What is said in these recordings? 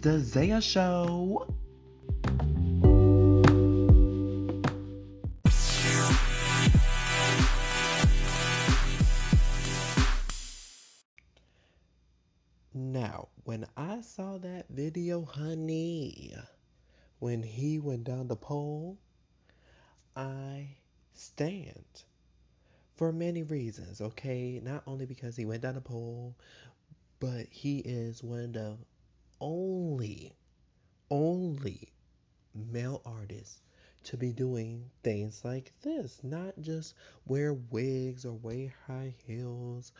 the Zaya Show. Now, when I saw that video, honey, when he went down the pole, I stand for many reasons, okay? Not only because he went down the pole, but he is one of the only, only male artists to be doing things like this. Not just wear wigs or wear high heels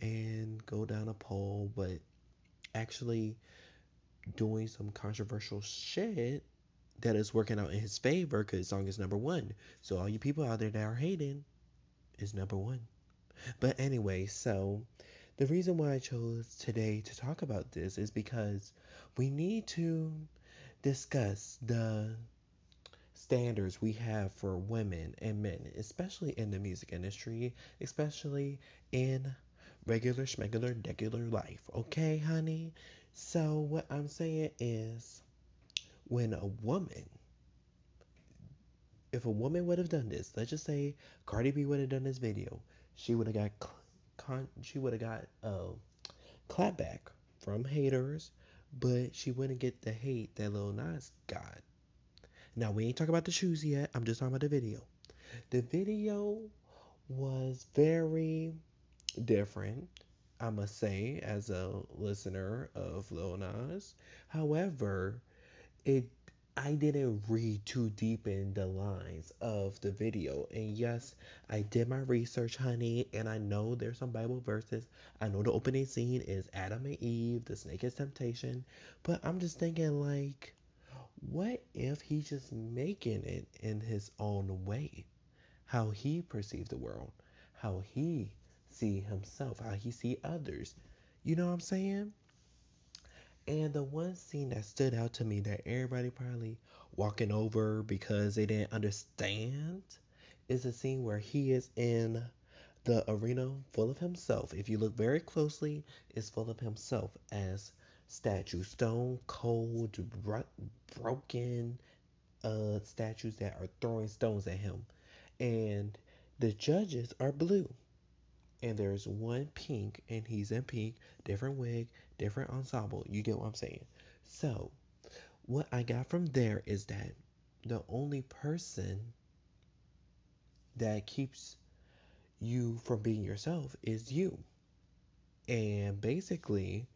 and go down a pole, but actually doing some controversial shit that is working out in his favor because song is number one. So all you people out there that are hating is number one. But anyway, so the reason why I chose today to talk about this is because we need to discuss the standards we have for women and men, especially in the music industry, especially in regular schmegular degular life. Okay, honey? So what I'm saying is when a woman if a woman would have done this, let's just say Cardi B would have done this video, she would have got con- she would have got uh, a clapback from haters, but she wouldn't get the hate that Lil Nas got. Now we ain't talking about the shoes yet. I'm just talking about the video. The video was very different, I must say, as a listener of Lil Nas. However, it I didn't read too deep in the lines of the video. And yes, I did my research, honey, and I know there's some Bible verses. I know the opening scene is Adam and Eve, the snake is temptation. But I'm just thinking, like, what if he's just making it in his own way? How he perceives the world, how he see himself, how he see others. You know what I'm saying? And the one scene that stood out to me that everybody probably walking over because they didn't understand is a scene where he is in the arena full of himself. If you look very closely, it's full of himself as statues, stone cold, bro- broken uh, statues that are throwing stones at him. And the judges are blue and there's one pink and he's in pink, different wig, different ensemble. You get what I'm saying? So, what I got from there is that the only person that keeps you from being yourself is you. And basically,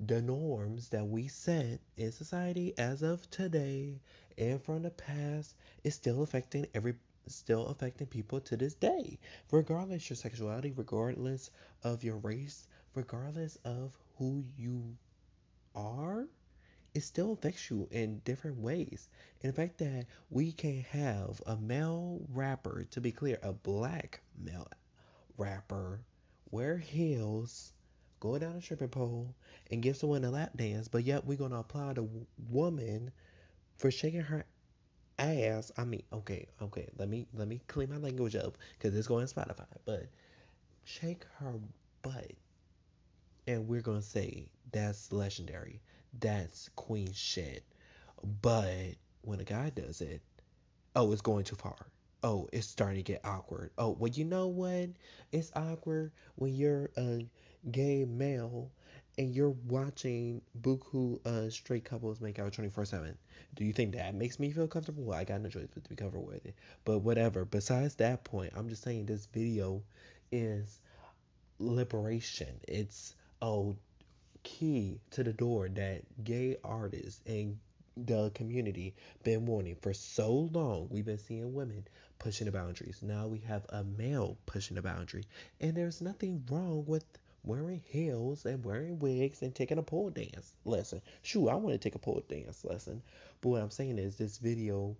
the norms that we set in society as of today and from the past is still affecting every still affecting people to this day, regardless your sexuality, regardless of your race, regardless of who you are. It still affects you in different ways. In fact, that we can have a male rapper, to be clear, a black male rapper, wear heels, go down a stripping pole, and give someone a lap dance, but yet we're gonna applaud a woman for shaking her ass. I mean, okay, okay. Let me let me clean my language up because it's going to Spotify. But shake her butt, and we're gonna say that's legendary. That's queen shit. But when a guy does it, oh, it's going too far. Oh, it's starting to get awkward. Oh, well, you know what? It's awkward when you're a gay male and you're watching buku uh, straight couples make out 24 7 do you think that makes me feel comfortable? Well, i got no choice but to be comfortable with it. But whatever. Besides that point i'm just saying this video is liberation. It's a key to the door that gay artists and the community been wanting for so long. We've been seeing women pushing the boundaries. Now we have a male pushing the boundary. And there's nothing wrong with wearing heels and wearing wigs and taking a pole dance lesson. Shoot, I want to take a pole dance lesson. But what I'm saying is this video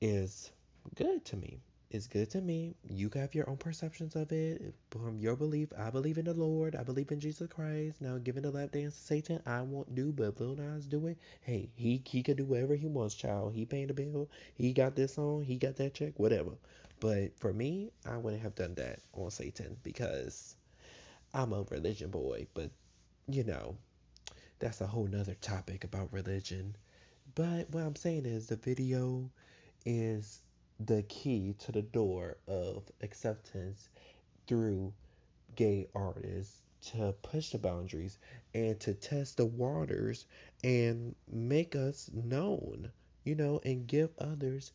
is good to me. It's good to me. You have your own perceptions of it from your belief. I believe in the Lord. I believe in Jesus Christ. Now, giving the lap dance to Satan, I won't do, but Lil Nas do it. Hey, he he could do whatever he wants, child. He paid the bill. He got this on. He got that check. Whatever. But for me, I wouldn't have done that on Satan because I'm a religion boy, but you know, that's a whole nother topic about religion. But what I'm saying is the video is the key to the door of acceptance through gay artists to push the boundaries and to test the waters and make us known, you know, and give others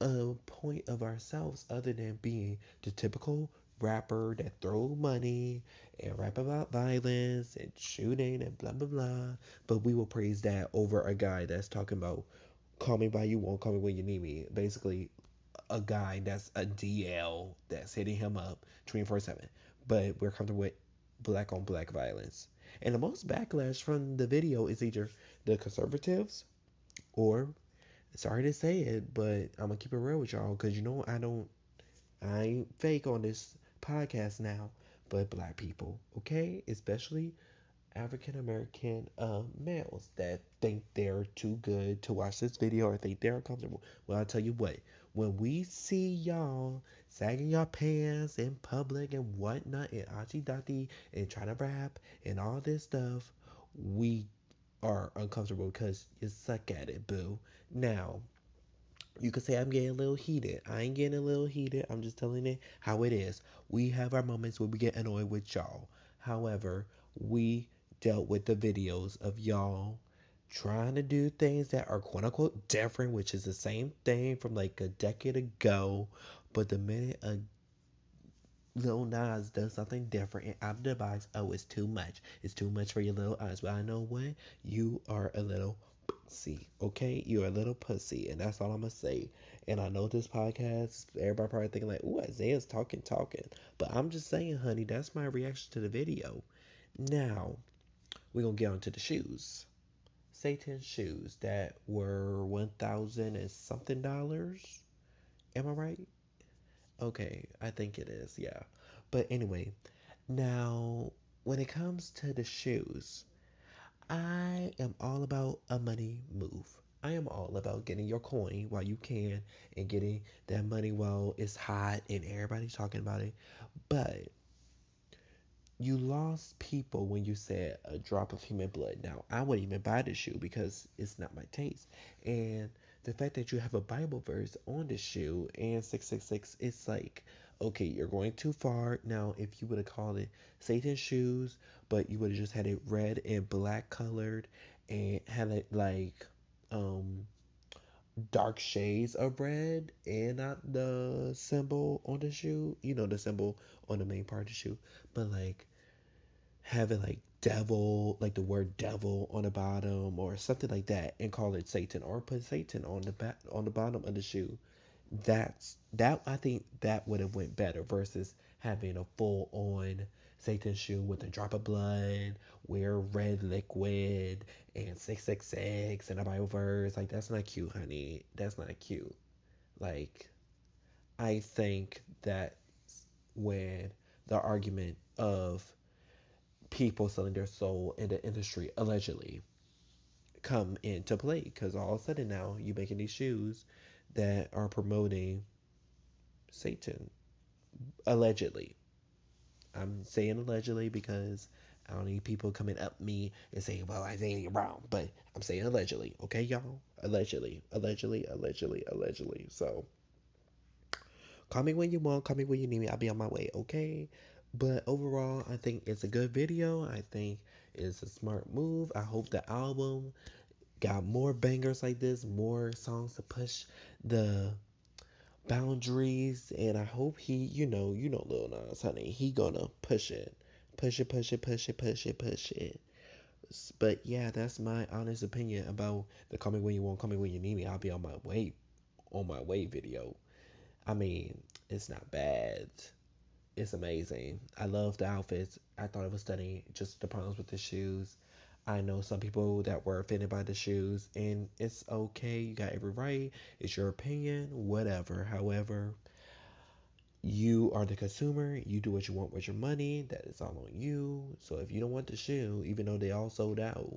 a point of ourselves other than being the typical rapper that throw money and rap about violence and shooting and blah blah blah. But we will praise that over a guy that's talking about call me by you won't call me when you need me. Basically a guy that's a DL that's hitting him up 24 7. But we're comfortable with black on black violence. And the most backlash from the video is either the conservatives or sorry to say it, but I'm gonna keep it real with y'all because you know I don't I ain't fake on this podcast now, but black people, okay? Especially African American uh, males that think they're too good to watch this video or think they're uncomfortable. Well, I'll tell you what, when we see y'all sagging your pants in public and whatnot and auntie dotty and trying to rap and all this stuff, we are uncomfortable because you suck at it, boo. Now, you could say I'm getting a little heated. I ain't getting a little heated. I'm just telling it how it is. We have our moments where we get annoyed with y'all. However, we dealt with the videos of y'all trying to do things that are quote unquote different, which is the same thing from like a decade ago. But the minute a Lil Nas does something different and out of the box, oh, it's too much. It's too much for your little eyes. But I know what? You are a little pussy, okay? You're a little pussy, and that's all I'm gonna say. And I know this podcast, everybody probably thinking like, "Ooh, Isaiah's talking, talking," but I'm just saying, honey, that's my reaction to the video. Now, we're gonna get onto the shoes. Satan's shoes that were one thousand and something dollars. Am I right? Okay, I think it is, yeah. But anyway, now when it comes to the shoes, I am all about a money move. I am all about getting your coin while you can and getting that money while it's hot and everybody's talking about it. But you lost people when you said a drop of human blood. Now, I wouldn't even buy the shoe because it's not my taste. And the fact that you have a Bible verse on the shoe and 666, it's like, okay, you're going too far. Now, if you would have called it Satan's shoes, but you would have just had it red and black colored and had it like um dark shades of red and not the symbol on the shoe, you know, the symbol on the main part of the shoe, but like have it like devil, like the word devil on the bottom or something like that and call it Satan or put Satan on the back on the bottom of the shoe. That's that I think that would have went better versus having a full on Satan shoe with a drop of blood, wear red liquid and 666 and a Bible verse. Like that's not cute, honey. That's not cute. Like I think that when the argument of people selling their soul in the industry allegedly come into play because all of a sudden now you're making these shoes that are promoting Satan allegedly. I'm saying allegedly because I don't need people coming up me and saying, "Well, Isaiah, you're wrong," but I'm saying allegedly, okay, y'all? Allegedly, allegedly, allegedly, allegedly. So, call me when you want, call me when you need me. I'll be on my way, okay? But overall, I think it's a good video. I think it's a smart move. I hope the album got more bangers like this, more songs to push the boundaries, and I hope he, you know, you know, Lil Nas, honey, he gonna push it, push it, push it, push it, push it, push it. But yeah, that's my honest opinion about the "Call Me When You Want, Call Me When You Need Me." I'll be on my way, on my way video. I mean, it's not bad it's amazing. I love the outfits. I thought it was stunning. Just the problems with the shoes. I know some people that were offended by the shoes, and it's okay. You got every right. It's your opinion, whatever. However, you are the consumer. You do what you want with your money. That is all on you. So if you don't want the shoe, even though they all sold out,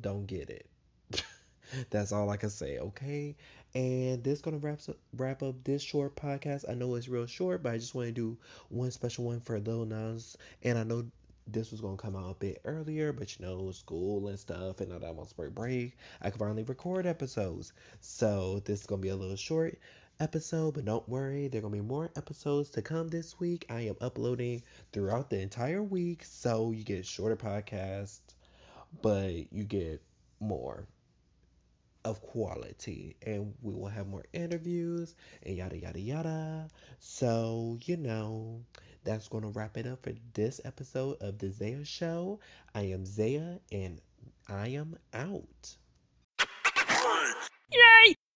don't get it. That's all I can say, okay? And this gonna wrap up, wrap up this short podcast. I know it's real short, but I just want to do one special one for Lil Nas, and I know this was gonna come out a bit earlier, but you know, school and stuff, and all that on spring break, I can finally record episodes. So this is gonna be a little short episode, but don't worry, there are gonna be more episodes to come this week. I am uploading throughout the entire week, so you get shorter podcasts, but you get more of quality and we will have more interviews and yada yada yada so you know that's going to wrap it up for this episode of the Zaya Show. I am Zaya and I am out.